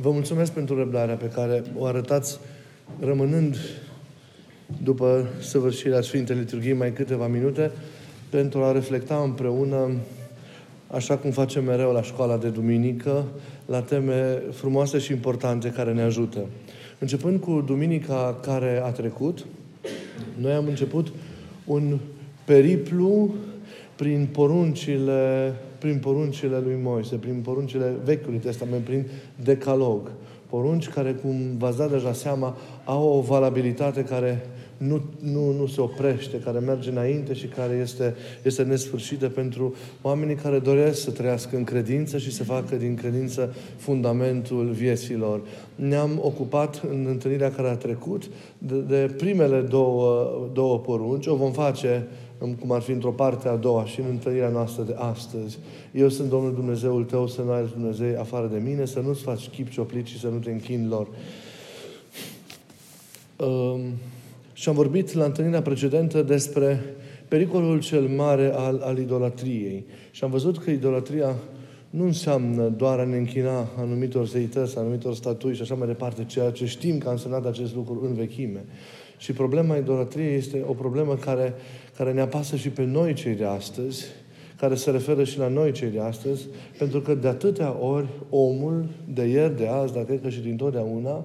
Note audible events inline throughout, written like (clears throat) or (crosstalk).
Vă mulțumesc pentru răbdarea pe care o arătați rămânând după săvârșirea Sfintei Liturghii mai câteva minute pentru a reflecta împreună, așa cum facem mereu la școala de duminică, la teme frumoase și importante care ne ajută. Începând cu duminica care a trecut, noi am început un periplu prin poruncile, prin poruncile lui Moise, prin poruncile Vechiului Testament, prin decalog. Porunci care, cum v-ați dat deja seama, au o valabilitate care nu, nu, nu se oprește, care merge înainte și care este, este nesfârșită pentru oamenii care doresc să trăiască în credință și să facă din credință fundamentul vieților. Ne-am ocupat în întâlnirea care a trecut de, de primele două, două porunci. O vom face cum ar fi într-o parte a doua și în întâlnirea noastră de astăzi. Eu sunt Domnul Dumnezeul tău, să nu ai Dumnezeu afară de mine, să nu-ți faci chip cioplit și să nu te închini lor. Um, și am vorbit la întâlnirea precedentă despre pericolul cel mare al, al idolatriei. Și am văzut că idolatria nu înseamnă doar a ne închina anumitor zeități, anumitor statui și așa mai departe, ceea ce știm că a însemnat acest lucru în vechime. Și problema idolatriei este o problemă care, care ne apasă și pe noi cei de astăzi, care se referă și la noi cei de astăzi, pentru că de atâtea ori omul, de ieri, de azi, dar cred că și din totdeauna,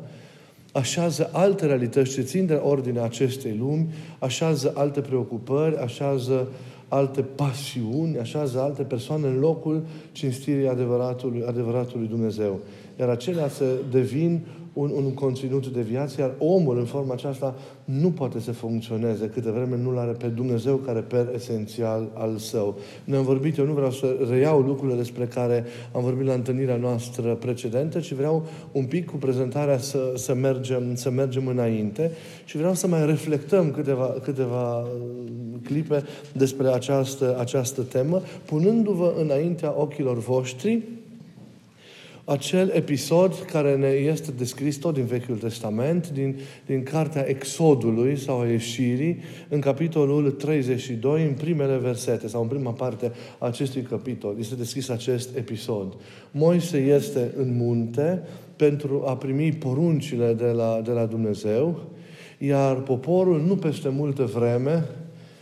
așează alte realități ce țin de ordinea acestei lumi, așează alte preocupări, așează alte pasiuni, așează alte persoane în locul cinstirii adevăratului, adevăratului Dumnezeu. Iar acelea se devin un, un conținut de viață, iar omul în forma aceasta nu poate să funcționeze câte vreme nu-L are pe Dumnezeu care per esențial al său. Noi am vorbit, eu nu vreau să reiau lucrurile despre care am vorbit la întâlnirea noastră precedentă, ci vreau un pic cu prezentarea să, să, mergem, să mergem înainte și vreau să mai reflectăm câteva, câteva uh, clipe despre această, această temă, punându-vă înaintea ochilor voștri acel episod care ne este descris tot din Vechiul Testament, din, din cartea Exodului sau a ieșirii, în capitolul 32, în primele versete sau în prima parte a acestui capitol. Este descris acest episod. Moise este în munte pentru a primi poruncile de la, de la Dumnezeu, iar poporul, nu peste multă vreme,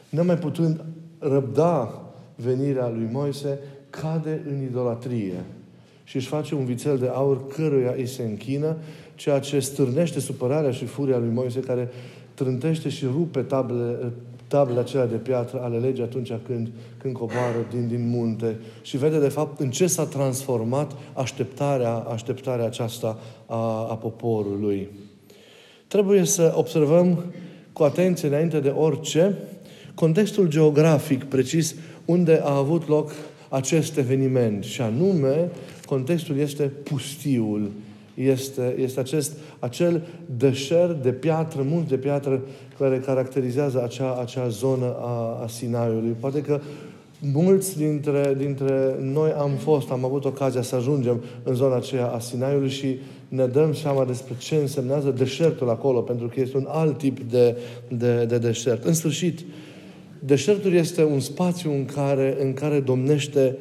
nemai putând răbda venirea lui Moise, cade în idolatrie și își face un vițel de aur căruia îi se închină, ceea ce stârnește supărarea și furia lui Moise, care trântește și rupe tablele, tablele acelea de piatră ale legii atunci când, când coboară din, din munte și vede de fapt în ce s-a transformat așteptarea, așteptarea aceasta a, a poporului. Trebuie să observăm cu atenție înainte de orice contextul geografic precis unde a avut loc acest eveniment și anume contextul este pustiul. Este, este acest, acel deșert de piatră, mult de piatră, care caracterizează acea, acea zonă a, a Sinaiului. Poate că mulți dintre, dintre noi am fost, am avut ocazia să ajungem în zona aceea a Sinaiului și ne dăm seama despre ce însemnează deșertul acolo, pentru că este un alt tip de, de, de deșert. În sfârșit, deșertul este un spațiu în care, în care domnește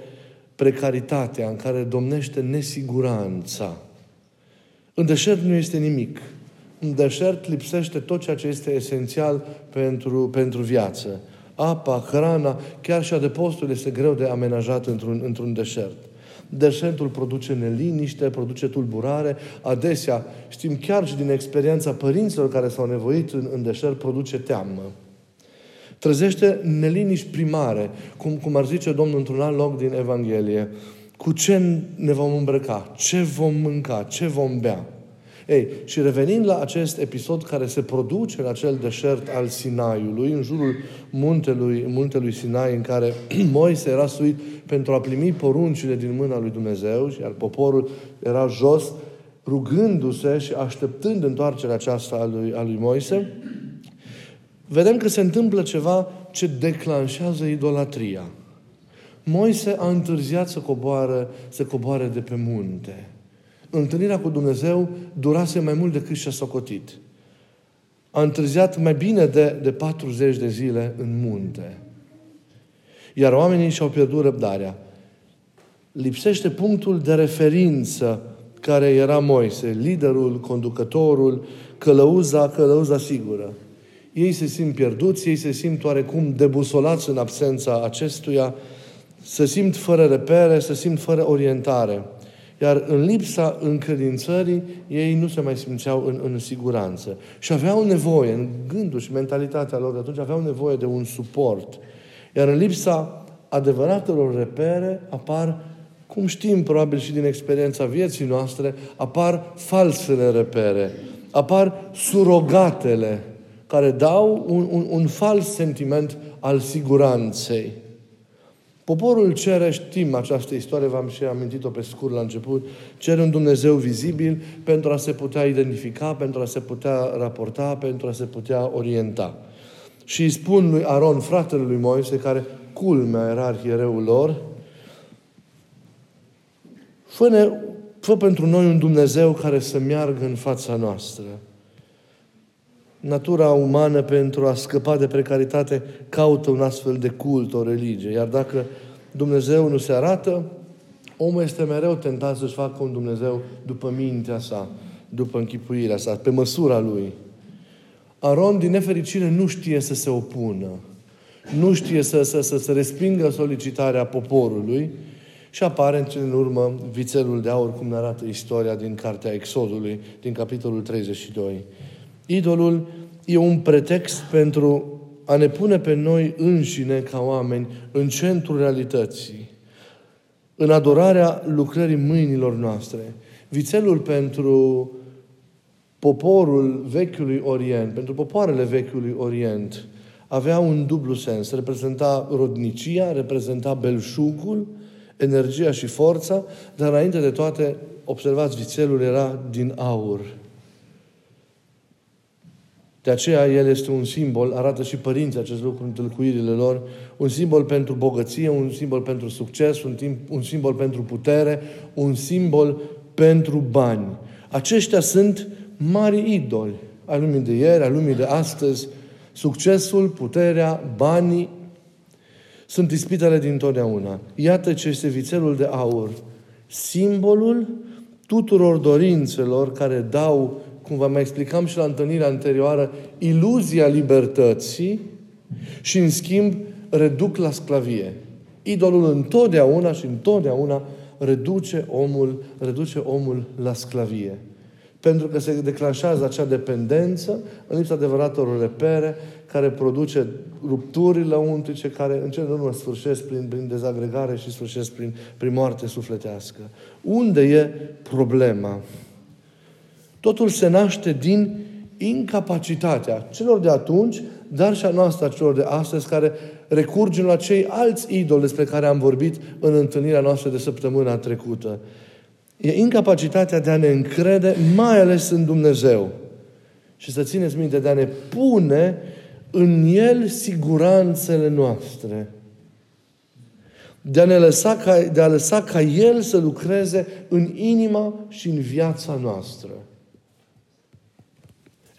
precaritatea, în care domnește nesiguranța. În deșert nu este nimic. În deșert lipsește tot ceea ce este esențial pentru, pentru viață. Apa, hrana, chiar și adăpostul este greu de amenajat într-un, într-un deșert. Deșertul produce neliniște, produce tulburare. Adesea, știm chiar și din experiența părinților care s-au nevoit în, în deșert, produce teamă trezește neliniști primare, cum, cum ar zice Domnul într-un alt loc din Evanghelie. Cu ce ne vom îmbrăca? Ce vom mânca? Ce vom bea? Ei, și revenind la acest episod care se produce în acel deșert al Sinaiului, în jurul muntelui, muntelui Sinai, în care (clears throat) Moise era suit pentru a primi poruncile din mâna lui Dumnezeu, iar poporul era jos, rugându-se și așteptând întoarcerea aceasta a lui, a lui Moise, vedem că se întâmplă ceva ce declanșează idolatria. Moise a întârziat să coboară, să coboare de pe munte. Întâlnirea cu Dumnezeu durase mai mult decât și-a socotit. A întârziat mai bine de, de 40 de zile în munte. Iar oamenii și-au pierdut răbdarea. Lipsește punctul de referință care era Moise, liderul, conducătorul, călăuza, călăuza sigură. Ei se simt pierduți, ei se simt oarecum debusolați în absența acestuia, se simt fără repere, se simt fără orientare. Iar în lipsa încredințării, ei nu se mai simțeau în, în siguranță. Și aveau nevoie, în gândul și mentalitatea lor de atunci, aveau nevoie de un suport. Iar în lipsa adevăratelor repere apar, cum știm probabil și din experiența vieții noastre, apar falsele repere, apar surogatele care dau un, un, un fals sentiment al siguranței. Poporul cere, știm această istorie, v-am și amintit-o pe scurt la început, cere un Dumnezeu vizibil pentru a se putea identifica, pentru a se putea raporta, pentru a se putea orienta. Și îi spun lui Aron, fratele lui Moise, care culmea era arhiereul lor, fă, fă pentru noi un Dumnezeu care să meargă în fața noastră. Natura umană, pentru a scăpa de precaritate, caută un astfel de cult, o religie. Iar dacă Dumnezeu nu se arată, omul este mereu tentat să-și facă un Dumnezeu după mintea sa, după închipuirea sa, pe măsura lui. Aron, din nefericire, nu știe să se opună. Nu știe să, să, să, să respingă solicitarea poporului și apare în cele în urmă vițelul de aur, cum ne arată istoria din Cartea Exodului, din capitolul 32. Idolul e un pretext pentru a ne pune pe noi înșine ca oameni în centrul realității, în adorarea lucrării mâinilor noastre. Vițelul pentru poporul Vechiului Orient, pentru popoarele Vechiului Orient, avea un dublu sens. Reprezenta rodnicia, reprezenta belșugul, energia și forța, dar înainte de toate, observați, vițelul era din aur. De aceea el este un simbol, arată și părinții acest lucru în tâlcuirile lor, un simbol pentru bogăție, un simbol pentru succes, un, timp, un simbol pentru putere, un simbol pentru bani. Aceștia sunt mari idoli ai lumii de ieri, ai lumii de astăzi. Succesul, puterea, banii sunt ispitele din totdeauna. Iată ce este vițelul de aur, simbolul tuturor dorințelor care dau cum vă mai explicam și la întâlnirea anterioară, iluzia libertății și, în schimb, reduc la sclavie. Idolul întotdeauna și întotdeauna reduce omul, reduce omul la sclavie. Pentru că se declanșează acea dependență în lipsa adevăratelor repere care produce rupturi lăuntrice care în cele din urmă sfârșesc prin, prin dezagregare și sfârșesc prin, prin moarte sufletească. Unde e problema? Totul se naște din incapacitatea celor de atunci, dar și a noastră, a celor de astăzi, care recurgem la cei alți idoli despre care am vorbit în întâlnirea noastră de săptămâna trecută. E incapacitatea de a ne încrede, mai ales în Dumnezeu. Și să țineți minte, de a ne pune în El siguranțele noastre. De a, ne lăsa ca, de a lăsa ca El să lucreze în inima și în viața noastră.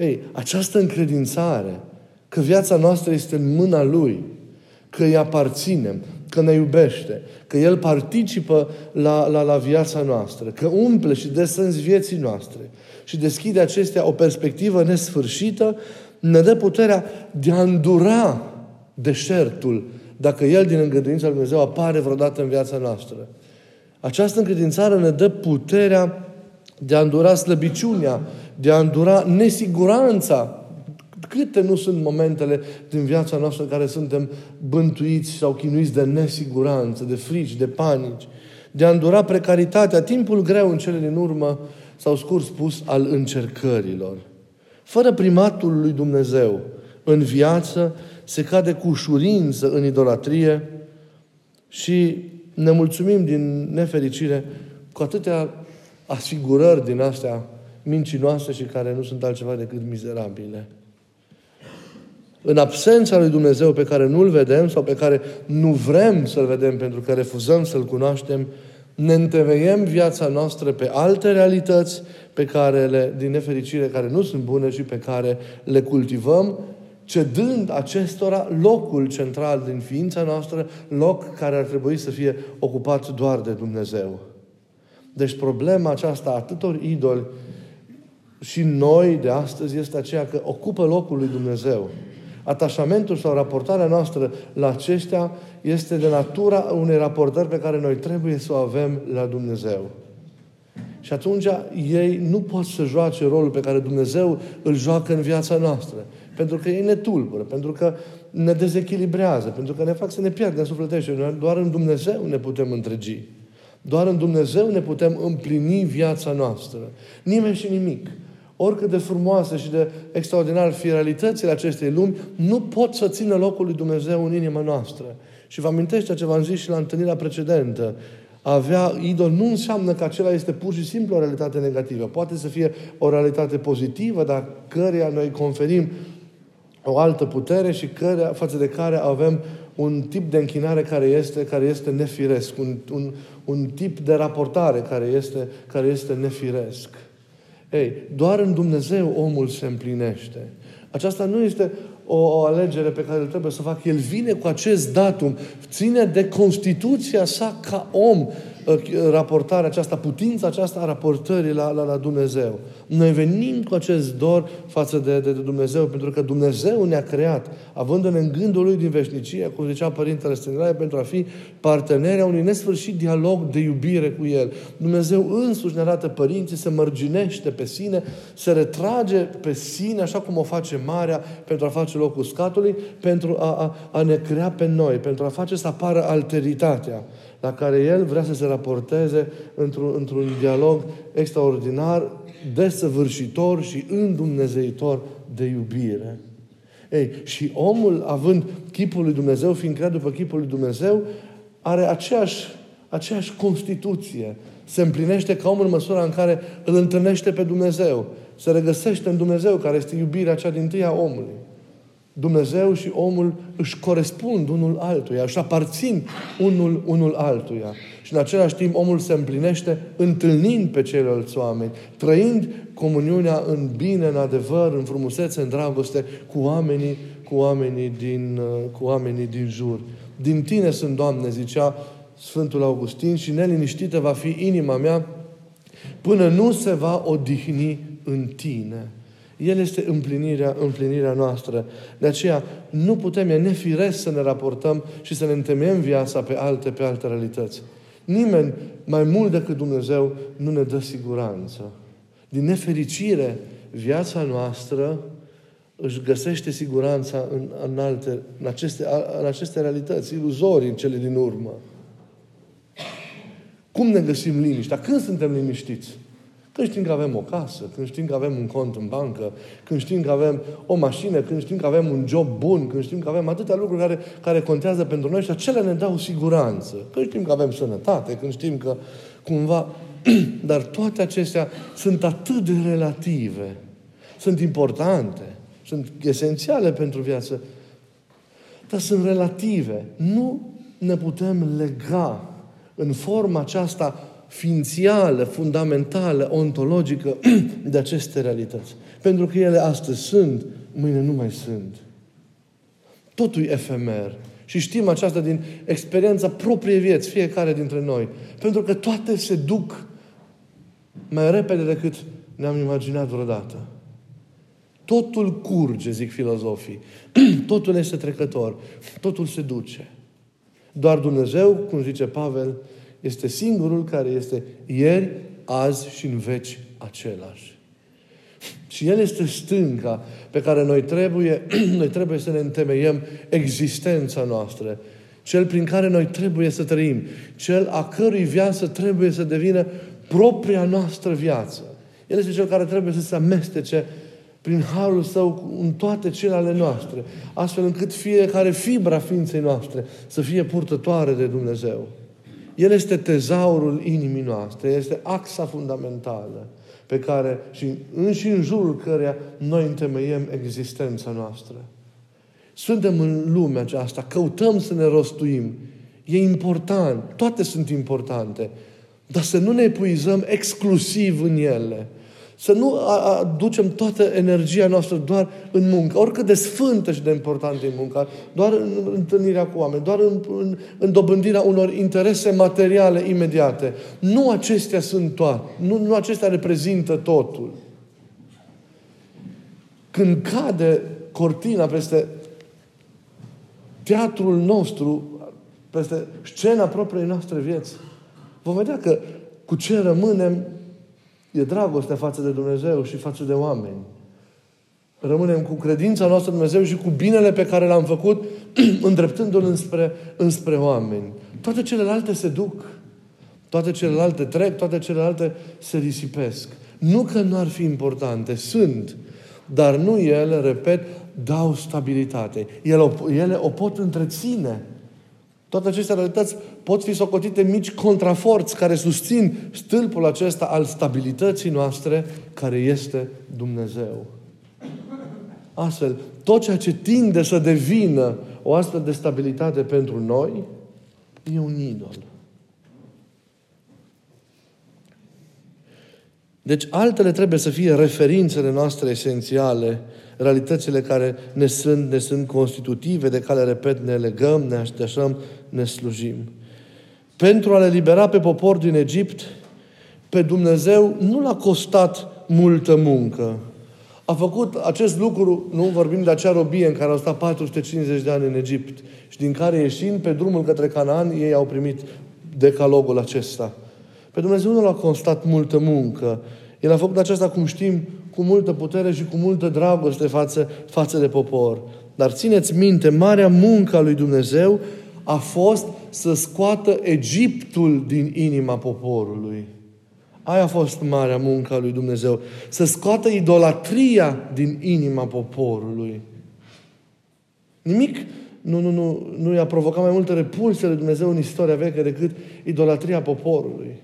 Ei, această încredințare că viața noastră este în mâna Lui, că îi aparținem, că ne iubește, că El participă la, la, la viața noastră, că umple și dă sens vieții noastre și deschide acestea o perspectivă nesfârșită, ne dă puterea de a îndura deșertul dacă El din îngăduința Lui Dumnezeu apare vreodată în viața noastră. Această încredințare ne dă puterea de a îndura slăbiciunea, de a îndura nesiguranța. Câte nu sunt momentele din viața noastră în care suntem bântuiți sau chinuiți de nesiguranță, de frici, de panici, de a îndura precaritatea, timpul greu în cele din urmă, sau scurt spus, al încercărilor. Fără primatul lui Dumnezeu în viață, se cade cu ușurință în idolatrie și ne mulțumim din nefericire cu atâtea asigurări din astea mincinoase și care nu sunt altceva decât mizerabile. În absența lui Dumnezeu pe care nu-L vedem sau pe care nu vrem să-L vedem pentru că refuzăm să-L cunoaștem, ne întemeiem viața noastră pe alte realități pe care le, din nefericire, care nu sunt bune și pe care le cultivăm, cedând acestora locul central din ființa noastră, loc care ar trebui să fie ocupat doar de Dumnezeu. Deci problema aceasta a atâtor idoli și noi de astăzi este aceea că ocupă locul lui Dumnezeu. Atașamentul sau raportarea noastră la aceștia este de natura unei raportări pe care noi trebuie să o avem la Dumnezeu. Și atunci ei nu pot să joace rolul pe care Dumnezeu îl joacă în viața noastră. Pentru că ei ne tulbură, pentru că ne dezechilibrează, pentru că ne fac să ne pierdem sufletește. Noi doar în Dumnezeu ne putem întregi. Doar în Dumnezeu ne putem împlini viața noastră. Nimeni și nimic oricât de frumoase și de extraordinar fi realitățile acestei lumi, nu pot să țină locul lui Dumnezeu în inima noastră. Și vă amintește ce v-am zis și la întâlnirea precedentă. A avea idol nu înseamnă că acela este pur și simplu o realitate negativă. Poate să fie o realitate pozitivă, dar căreia noi conferim o altă putere și cărea, față de care avem un tip de închinare care este, care este nefiresc, un, un, un tip de raportare care este, care este nefiresc. Ei, doar în Dumnezeu omul se împlinește. Aceasta nu este o, o alegere pe care trebuie să fac. El vine cu acest datum, ține de Constituția sa ca om, Uh, raportarea aceasta, putința aceasta a raportării la, la, la Dumnezeu. Noi venim cu acest dor față de, de, de Dumnezeu, pentru că Dumnezeu ne-a creat, având în gândul Lui din veșnicie, cum zicea Părintele Stângraie, pentru a fi parteneri a unui nesfârșit dialog de iubire cu El. Dumnezeu însuși ne arată părinții, se mărginește pe sine, se retrage pe sine, așa cum o face Marea, pentru a face locul scatului, pentru a, a, a ne crea pe noi, pentru a face să apară alteritatea la care el vrea să se raporteze într-un, într-un dialog extraordinar, desăvârșitor și îndumnezeitor de iubire. Ei, și omul, având chipul lui Dumnezeu, fiind creat după chipul lui Dumnezeu, are aceeași, aceeași constituție. Se împlinește ca om în măsura în care îl întâlnește pe Dumnezeu. Se regăsește în Dumnezeu, care este iubirea cea din tâia omului. Dumnezeu și omul își corespund unul altuia, își aparțin unul, unul altuia. Și în același timp omul se împlinește întâlnind pe ceilalți oameni, trăind comuniunea în bine, în adevăr, în frumusețe, în dragoste cu oamenii, cu oamenii din, cu oamenii din jur. Din tine sunt, Doamne, zicea Sfântul Augustin, și neliniștită va fi inima mea până nu se va odihni în tine. El este împlinirea, împlinirea noastră. De aceea nu putem, e nefiresc să ne raportăm și să ne întemeiem viața pe alte, pe alte realități. Nimeni mai mult decât Dumnezeu nu ne dă siguranță. Din nefericire, viața noastră își găsește siguranța în, în, alte, în, aceste, în aceste realități iluzorii în cele din urmă. Cum ne găsim liniștea? Când suntem liniștiți? Când știm că avem o casă, când știm că avem un cont în bancă, când știm că avem o mașină, când știm că avem un job bun, când știm că avem atâtea lucruri care, care contează pentru noi și acele ne dau siguranță. Când știm că avem sănătate, când știm că cumva... (clears throat) Dar toate acestea sunt atât de relative, sunt importante, sunt esențiale pentru viață, dar sunt relative. Nu ne putem lega în forma aceasta ființială, fundamentală, ontologică (clears throat) de aceste realități. Pentru că ele astăzi sunt, mâine nu mai sunt. Totul e efemer. Și știm aceasta din experiența propriei vieți, fiecare dintre noi. Pentru că toate se duc mai repede decât ne-am imaginat vreodată. Totul curge, zic filozofii. (clears throat) Totul este trecător. Totul se duce. Doar Dumnezeu, cum zice Pavel, este singurul care este ieri, azi și în veci același. Și El este stânca pe care noi trebuie, (clears throat) noi trebuie să ne întemeiem existența noastră. Cel prin care noi trebuie să trăim. Cel a cărui viață trebuie să devină propria noastră viață. El este cel care trebuie să se amestece prin harul său în toate cele ale noastre, astfel încât fiecare fibra ființei noastre să fie purtătoare de Dumnezeu. El este tezaurul inimii noastre, este axa fundamentală pe care și în, și în jurul căreia noi întemeiem existența noastră. Suntem în lumea aceasta, căutăm să ne rostuim. E important, toate sunt importante, dar să nu ne epuizăm exclusiv în ele. Să nu aducem toată energia noastră doar în muncă, oricât de sfântă și de importantă e munca, doar în întâlnirea cu oameni, doar în, în, în dobândirea unor interese materiale imediate. Nu acestea sunt toate. Nu, nu acestea reprezintă totul. Când cade cortina peste teatrul nostru, peste scena propriei noastre vieți, vom vedea că cu ce rămânem e dragostea față de Dumnezeu și față de oameni. Rămânem cu credința noastră în Dumnezeu și cu binele pe care l-am făcut, (clears throat) îndreptându-l înspre, înspre oameni. Toate celelalte se duc. Toate celelalte trec, toate celelalte se risipesc. Nu că nu ar fi importante, sunt, dar nu ele, repet, dau stabilitate. Ele o, ele o pot întreține. Toate aceste realități pot fi socotite mici contraforți care susțin stâlpul acesta al stabilității noastre, care este Dumnezeu. Astfel, tot ceea ce tinde să devină o astfel de stabilitate pentru noi, e un idol. Deci altele trebuie să fie referințele noastre esențiale, realitățile care ne sunt, ne sunt constitutive, de care, repet, ne legăm, ne așteptăm, ne slujim. Pentru a le libera pe popor din Egipt, pe Dumnezeu nu l-a costat multă muncă. A făcut acest lucru, nu vorbim de acea robie în care au stat 450 de ani în Egipt și din care ieșind pe drumul către Canaan, ei au primit decalogul acesta. Pe Dumnezeu nu l-a constat multă muncă. El a făcut aceasta, cum știm, cu multă putere și cu multă dragoste față, față de popor. Dar țineți minte, marea muncă a lui Dumnezeu a fost să scoată Egiptul din inima poporului. Aia a fost marea muncă a lui Dumnezeu. Să scoată idolatria din inima poporului. Nimic nu, nu, nu, nu i-a provocat mai multe repulse lui Dumnezeu în istoria veche decât idolatria poporului.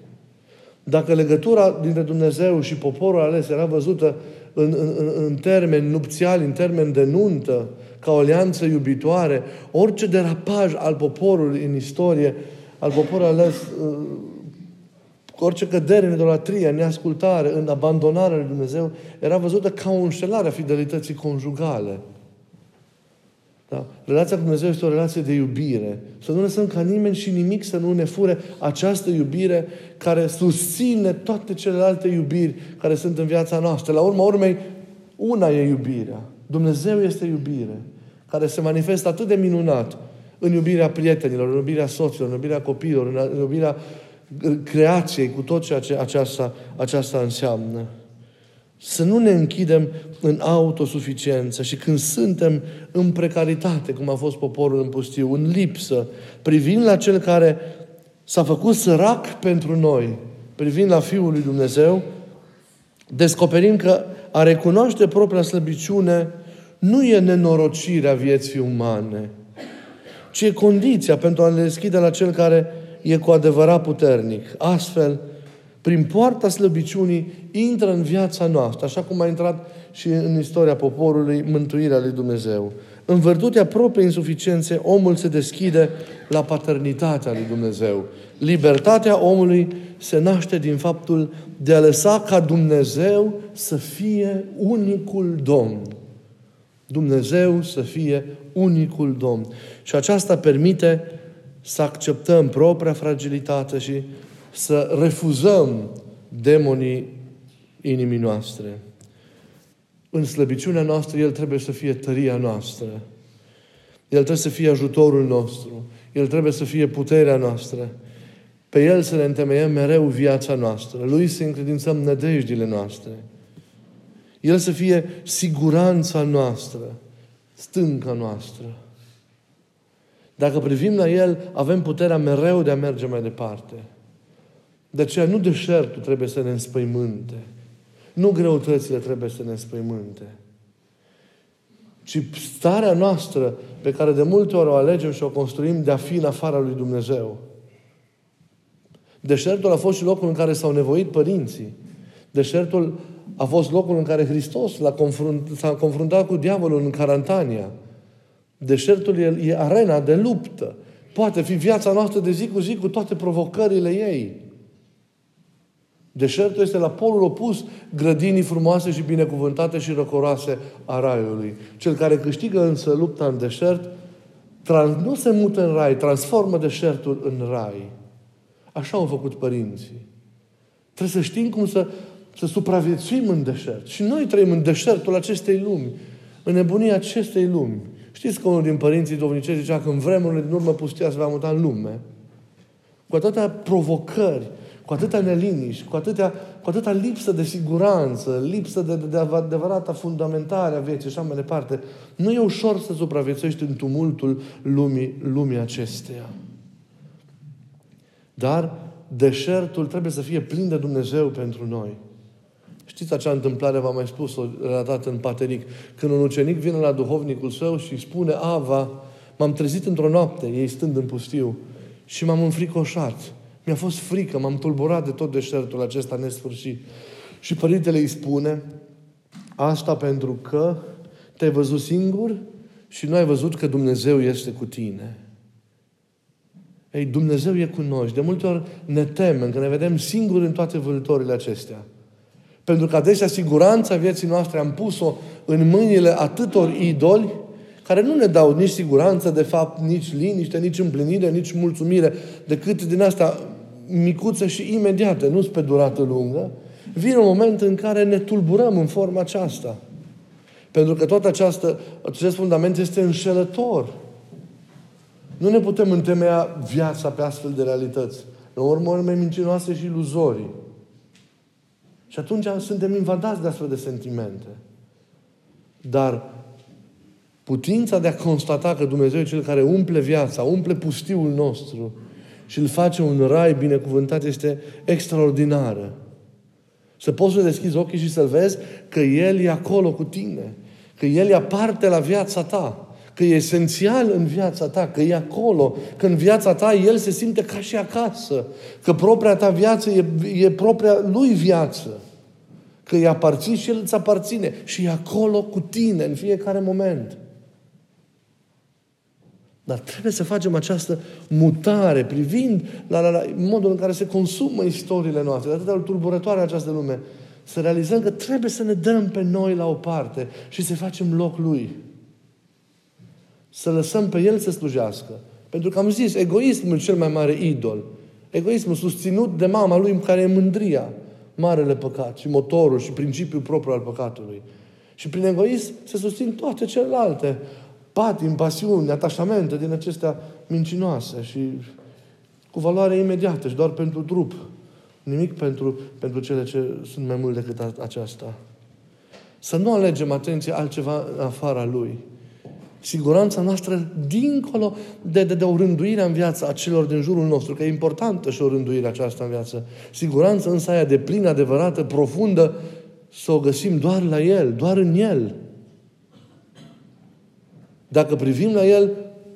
Dacă legătura dintre Dumnezeu și poporul ales era văzută în, în, în termeni nupțiali, în termeni de nuntă, ca o alianță iubitoare, orice derapaj al poporului în istorie, al poporului ales, uh, orice cădere în idolatrie, în neascultare, în abandonarea lui Dumnezeu, era văzută ca o înșelare a fidelității conjugale. Da? Relația cu Dumnezeu este o relație de iubire. Să nu lăsăm ca nimeni și nimic să nu ne fure această iubire care susține toate celelalte iubiri care sunt în viața noastră. La urma urmei, una e iubirea. Dumnezeu este iubire, care se manifestă atât de minunat în iubirea prietenilor, în iubirea soților, în iubirea copiilor, în iubirea creației, cu tot ceea ce aceasta, aceasta înseamnă. Să nu ne închidem în autosuficiență și când suntem în precaritate, cum a fost poporul în pustiu, în lipsă, privind la Cel care s-a făcut sărac pentru noi, privind la Fiul lui Dumnezeu, descoperim că a recunoaște propria slăbiciune nu e nenorocirea vieții umane, ci e condiția pentru a ne deschide la Cel care e cu adevărat puternic. Astfel, prin poarta slăbiciunii, intră în viața noastră, așa cum a intrat și în istoria poporului mântuirea lui Dumnezeu. În virtutea propriei insuficiențe, omul se deschide la paternitatea lui Dumnezeu. Libertatea omului se naște din faptul de a lăsa ca Dumnezeu să fie unicul Domn. Dumnezeu să fie unicul Domn. Și aceasta permite să acceptăm propria fragilitate și să refuzăm demonii inimii noastre. În slăbiciunea noastră, El trebuie să fie tăria noastră. El trebuie să fie ajutorul nostru. El trebuie să fie puterea noastră. Pe El să ne întemeiem mereu viața noastră. Lui să încredințăm nădejdile noastre. El să fie siguranța noastră, stânca noastră. Dacă privim la El, avem puterea mereu de a merge mai departe. De aceea nu deșertul trebuie să ne înspăimânte. Nu greutățile trebuie să ne înspăimânte. Ci starea noastră pe care de multe ori o alegem și o construim de a fi în afara lui Dumnezeu. Deșertul a fost și locul în care s-au nevoit părinții. Deșertul a fost locul în care Hristos l-a confrunt, s-a confruntat cu diavolul în Carantania. Deșertul e, e arena de luptă. Poate fi viața noastră de zi cu zi cu toate provocările ei. Deșertul este la polul opus grădinii frumoase și binecuvântate și răcoroase a Raiului. Cel care câștigă însă lupta în deșert, trans, nu se mută în Rai, transformă deșertul în Rai. Așa au făcut părinții. Trebuie să știm cum să, să supraviețuim în deșert. Și noi trăim în deșertul acestei lumi, în nebunia acestei lumi. Știți că unul din părinții dovnicei zicea că în vremurile din urmă pustia se va muta în lume. Cu atâtea provocări, cu atâta neliniști, cu atâta, cu atâta lipsă de siguranță, lipsă de, de, de adevărata fundamentare a vieții și așa mai departe. Nu e ușor să supraviețuiești în tumultul lumii, lumii acesteia. Dar deșertul trebuie să fie plin de Dumnezeu pentru noi. Știți acea întâmplare, v-am mai spus-o, relatată în Pateric, când un ucenic vine la duhovnicul său și spune, Ava, m-am trezit într-o noapte, ei stând în pustiu, și m-am înfricoșat. Mi-a fost frică, m-am tulburat de tot deșertul acesta nesfârșit. Și părintele îi spune, asta pentru că te-ai văzut singur și nu ai văzut că Dumnezeu este cu tine. Ei, Dumnezeu e cu noi și de multe ori ne temem că ne vedem singuri în toate vâltorile acestea. Pentru că adesea siguranța vieții noastre am pus-o în mâinile atâtor idoli care nu ne dau nici siguranță, de fapt, nici liniște, nici împlinire, nici mulțumire, decât din asta micuță și imediată, nu pe durată lungă, vine un moment în care ne tulburăm în forma aceasta. Pentru că tot această, acest fundament este înșelător. Nu ne putem întemeia viața pe astfel de realități. În urmă urme mincinoase și iluzorii. Și atunci suntem invadați de astfel de sentimente. Dar putința de a constata că Dumnezeu e Cel care umple viața, umple pustiul nostru și îl face un rai binecuvântat este extraordinară. Să poți să deschizi ochii și să-L vezi că El e acolo cu tine. Că El e parte la viața ta. Că e esențial în viața ta. Că e acolo. Că în viața ta El se simte ca și acasă. Că propria ta viață e, e propria Lui viață. Că îi aparții și El îți aparține. Și e acolo cu tine în fiecare moment. Dar trebuie să facem această mutare privind la, la, la modul în care se consumă istoriile noastre, de atât de tulburătoare această lume, să realizăm că trebuie să ne dăm pe noi la o parte și să facem loc Lui. Să lăsăm pe El să slujească. Pentru că am zis, egoismul cel mai mare idol. Egoismul susținut de mama lui care e mândria. Marele păcat și motorul și principiul propriu al păcatului. Și prin egoism se susțin toate celelalte patim, pasiuni, atașamente din acestea mincinoase și cu valoare imediată și doar pentru trup. Nimic pentru, pentru cele ce sunt mai mult decât aceasta. Să nu alegem, atenție, altceva în afara Lui. Siguranța noastră dincolo de, de, de o rânduire în viața a celor din jurul nostru, că e importantă și o rânduire aceasta în viață. Siguranța însă aia de plină, adevărată, profundă, să o găsim doar la El, doar în El. Dacă privim la El,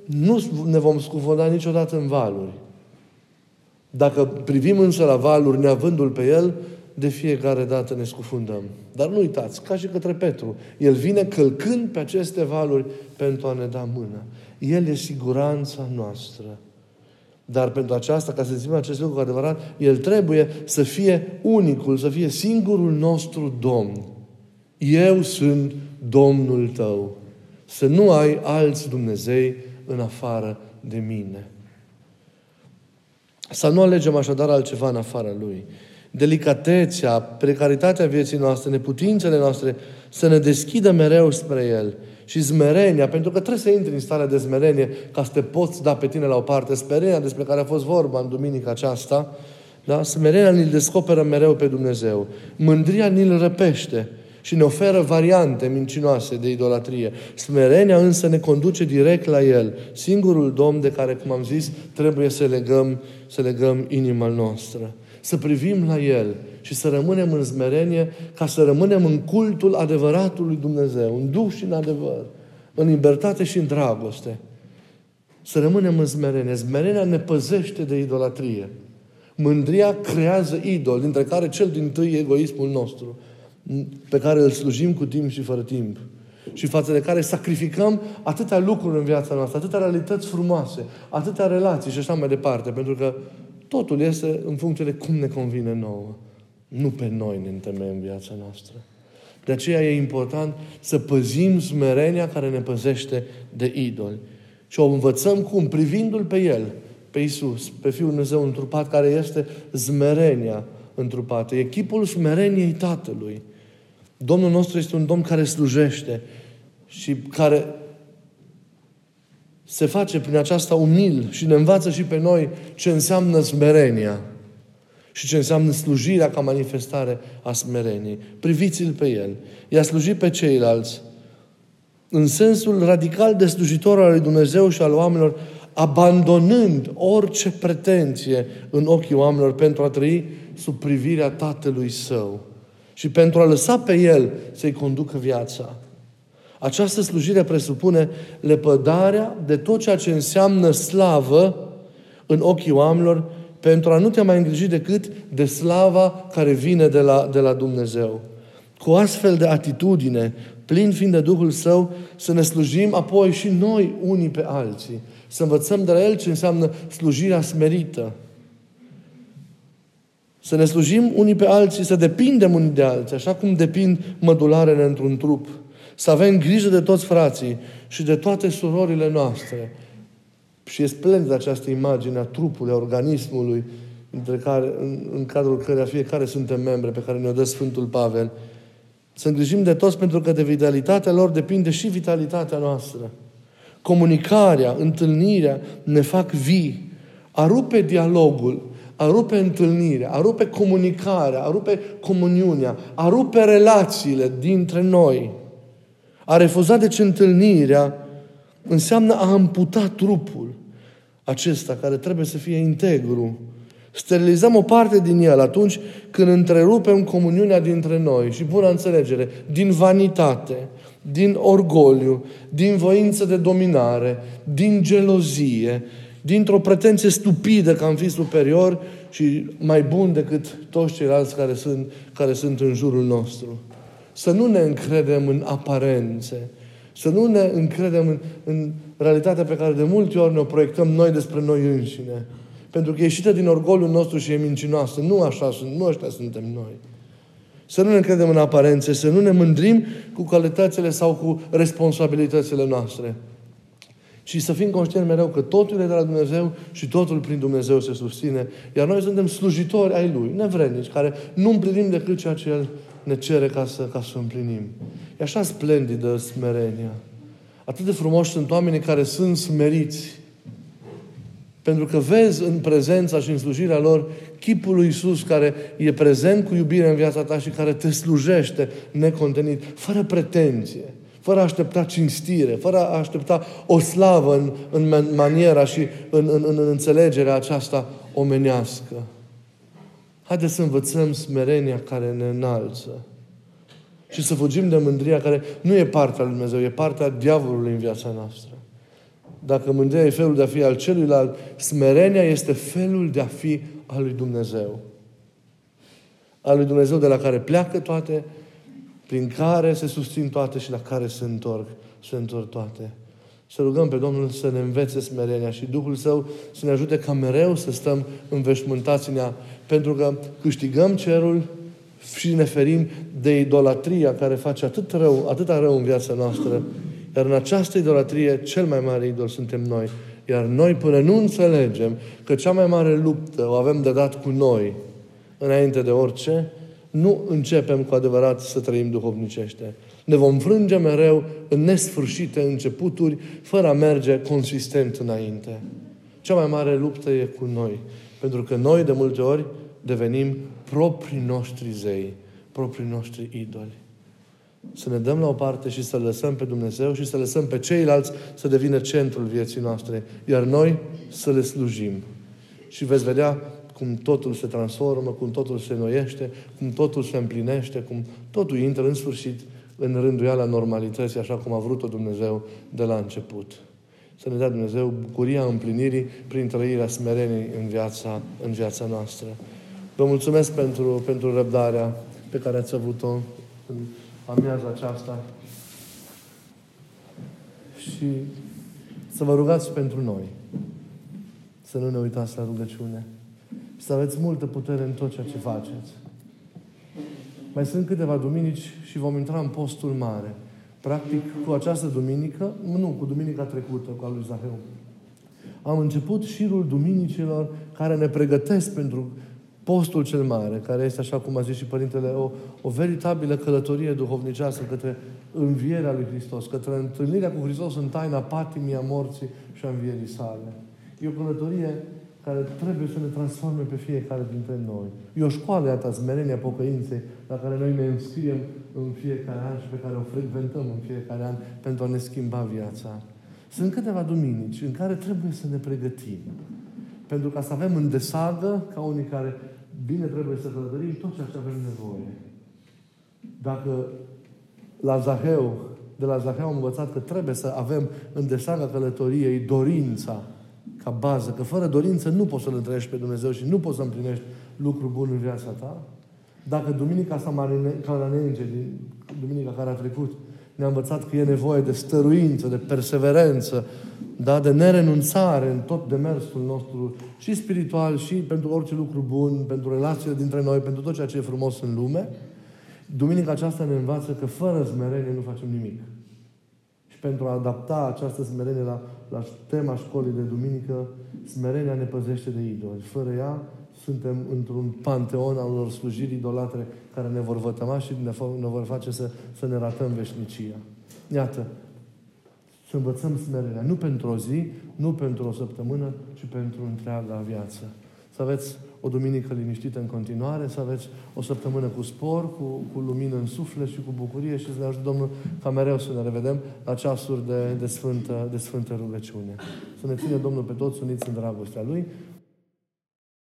nu ne vom scufunda niciodată în valuri. Dacă privim însă la valuri, neavându-L pe El, de fiecare dată ne scufundăm. Dar nu uitați, ca și către Petru, El vine călcând pe aceste valuri pentru a ne da mână. El e siguranța noastră. Dar pentru aceasta, ca să zicem acest lucru cu adevărat, El trebuie să fie unicul, să fie singurul nostru Domn. Eu sunt Domnul tău. Să nu ai alți Dumnezei în afară de mine. Să nu alegem așadar altceva în afara Lui. Delicatețea, precaritatea vieții noastre, neputințele noastre, să ne deschidă mereu spre El. Și smerenia, pentru că trebuie să intri în starea de smerenie ca să te poți da pe tine la o parte. Smerenia despre care a fost vorba în duminica aceasta, da? smerenia ni-l descoperă mereu pe Dumnezeu. Mândria ni-l răpește și ne oferă variante mincinoase de idolatrie. Smerenia însă ne conduce direct la El, singurul Domn de care, cum am zis, trebuie să legăm, să legăm inima noastră. Să privim la El și să rămânem în smerenie ca să rămânem în cultul adevăratului Dumnezeu, în duh și în adevăr, în libertate și în dragoste. Să rămânem în smerenie. Smerenia ne păzește de idolatrie. Mândria creează idol, dintre care cel din tâi egoismul nostru pe care îl slujim cu timp și fără timp și față de care sacrificăm atâtea lucruri în viața noastră, atâtea realități frumoase, atâtea relații și așa mai departe, pentru că totul este în funcție de cum ne convine nouă. Nu pe noi ne întemeiem viața noastră. De aceea e important să păzim smerenia care ne păzește de idoli. Și o învățăm cum? Privindu-L pe El, pe Isus, pe Fiul Dumnezeu întrupat, care este smerenia întrupată. E chipul smereniei Tatălui. Domnul nostru este un Domn care slujește și care se face prin aceasta umil și ne învață și pe noi ce înseamnă smerenia și ce înseamnă slujirea ca manifestare a smereniei. Priviți-l pe el. I-a slujit pe ceilalți în sensul radical de slujitor al lui Dumnezeu și al oamenilor, abandonând orice pretenție în ochii oamenilor pentru a trăi sub privirea Tatălui Său și pentru a lăsa pe El să-i conducă viața. Această slujire presupune lepădarea de tot ceea ce înseamnă slavă în ochii oamenilor pentru a nu te mai îngriji decât de slava care vine de la, de la Dumnezeu. Cu astfel de atitudine, plin fiind de Duhul Său, să ne slujim apoi și noi unii pe alții. Să învățăm de la El ce înseamnă slujirea smerită. Să ne slujim unii pe alții, să depindem unii de alții, așa cum depind mădularele într-un trup. Să avem grijă de toți frații și de toate surorile noastre. Și e splendidă această imagine a trupului, a organismului, între care, în, în cadrul căreia fiecare suntem membre, pe care ne-o dă Sfântul Pavel. Să îngrijim de toți pentru că de vitalitatea lor depinde și vitalitatea noastră. Comunicarea, întâlnirea ne fac vii. A rupe dialogul, a rupe întâlnirea, a rupe comunicarea, a rupe comuniunea, a rupe relațiile dintre noi. A refuza deci întâlnirea înseamnă a amputa trupul acesta care trebuie să fie integru. Sterilizăm o parte din el atunci când întrerupem comuniunea dintre noi și bună înțelegere, din vanitate, din orgoliu, din voință de dominare, din gelozie, dintr-o pretenție stupidă că am fi superior și mai bun decât toți ceilalți care sunt, care sunt în jurul nostru. Să nu ne încredem în aparențe, să nu ne încredem în, în realitatea pe care de multe ori ne-o proiectăm noi despre noi înșine. Pentru că e ieșită din orgoliul nostru și e mincinoasă. Nu așa sunt, nu ăștia suntem noi. Să nu ne încredem în aparențe, să nu ne mândrim cu calitățile sau cu responsabilitățile noastre. Și să fim conștienți mereu că totul e de la Dumnezeu și totul prin Dumnezeu se susține. Iar noi suntem slujitori ai Lui, nevrenici, care nu împlinim decât ceea ce El ne cere ca să, ca să împlinim. E așa splendidă smerenia. Atât de frumoși sunt oamenii care sunt smeriți. Pentru că vezi în prezența și în slujirea lor chipul lui Iisus care e prezent cu iubire în viața ta și care te slujește necontenit, fără pretenție, fără a aștepta cinstire, fără a aștepta o slavă în, în maniera și în, în, în înțelegerea aceasta omenească. Haideți să învățăm smerenia care ne înalță. Și să fugim de mândria care nu e partea lui Dumnezeu, e partea diavolului în viața noastră. Dacă mândria e felul de a fi al celuilalt, smerenia este felul de a fi al lui Dumnezeu. Al lui Dumnezeu de la care pleacă toate, prin care se susțin toate și la care se întorc, se întorc toate. Să rugăm pe Domnul să ne învețe smerenia și Duhul Său să ne ajute ca mereu să stăm înveșmântați în ea, pentru că câștigăm cerul și ne ferim de idolatria care face atât rău, atâta rău în viața noastră. Iar în această idolatrie, cel mai mare idol suntem noi. Iar noi, până nu înțelegem că cea mai mare luptă o avem de dat cu noi, înainte de orice, nu începem cu adevărat să trăim duhovnicește. Ne vom frânge mereu în nesfârșite începuturi, fără a merge consistent înainte. Cea mai mare luptă e cu noi. Pentru că noi, de multe ori, devenim proprii noștri zei, proprii noștri idoli. Să ne dăm la o parte și să lăsăm pe Dumnezeu și să lăsăm pe ceilalți să devină centrul vieții noastre, iar noi să le slujim. Și veți vedea cum totul se transformă, cum totul se noiește, cum totul se împlinește, cum totul intră în sfârșit în rânduiala normalității, așa cum a vrut-o Dumnezeu de la început. Să ne dea Dumnezeu bucuria împlinirii prin trăirea smereniei în viața, în viața noastră. Vă mulțumesc pentru, pentru răbdarea pe care ați avut-o în amiaza aceasta și să vă rugați pentru noi. Să nu ne uitați la rugăciune. Să aveți multă putere în tot ceea ce faceți. Mai sunt câteva duminici și vom intra în postul mare. Practic, cu această duminică, nu, cu duminica trecută, cu al lui Zaheu, am început șirul duminicilor care ne pregătesc pentru postul cel mare, care este, așa cum a zis și Părintele, o, o veritabilă călătorie duhovnicească către învierea lui Hristos, către întâlnirea cu Hristos în taina patimii, a morții și a învierii sale. E o călătorie care trebuie să ne transforme pe fiecare dintre noi. E o școală, iată, smerenia pocăinței, la care noi ne înscriem în fiecare an și pe care o frecventăm în fiecare an pentru a ne schimba viața. Sunt câteva duminici în care trebuie să ne pregătim. Pentru ca să avem în desagă, ca unii care bine trebuie să călătorim tot ceea ce avem nevoie. Dacă la Zaheu, de la Zaheu am învățat că trebuie să avem în desaga călătoriei dorința ca bază, că fără dorință nu poți să-L întrești pe Dumnezeu și nu poți să împlinești lucruri bune în viața ta. Dacă Duminica Samarine, din Duminica care a trecut, ne-a învățat că e nevoie de stăruință, de perseverență, da? de nerenunțare în tot demersul nostru, și spiritual, și pentru orice lucru bun, pentru relațiile dintre noi, pentru tot ceea ce e frumos în lume, Duminica aceasta ne învață că fără smerenie nu facem nimic. Și pentru a adapta această smerenie la, la tema școlii de duminică, smerenia ne păzește de idoli. Fără ea, suntem într-un panteon al unor slujiri idolatre care ne vor vătăma și ne, ne vor face să, să ne ratăm veșnicia. Iată, să învățăm smerenia. Nu pentru o zi, nu pentru o săptămână, ci pentru întreaga viață. Să aveți o duminică liniștită în continuare, să aveți o săptămână cu spor, cu, cu lumină în suflet și cu bucurie și să ne ajute Domnul ca mereu să ne revedem la ceasuri de, de, sfântă, de sfântă rugăciune. Să ne ține Domnul pe toți uniți în dragostea Lui.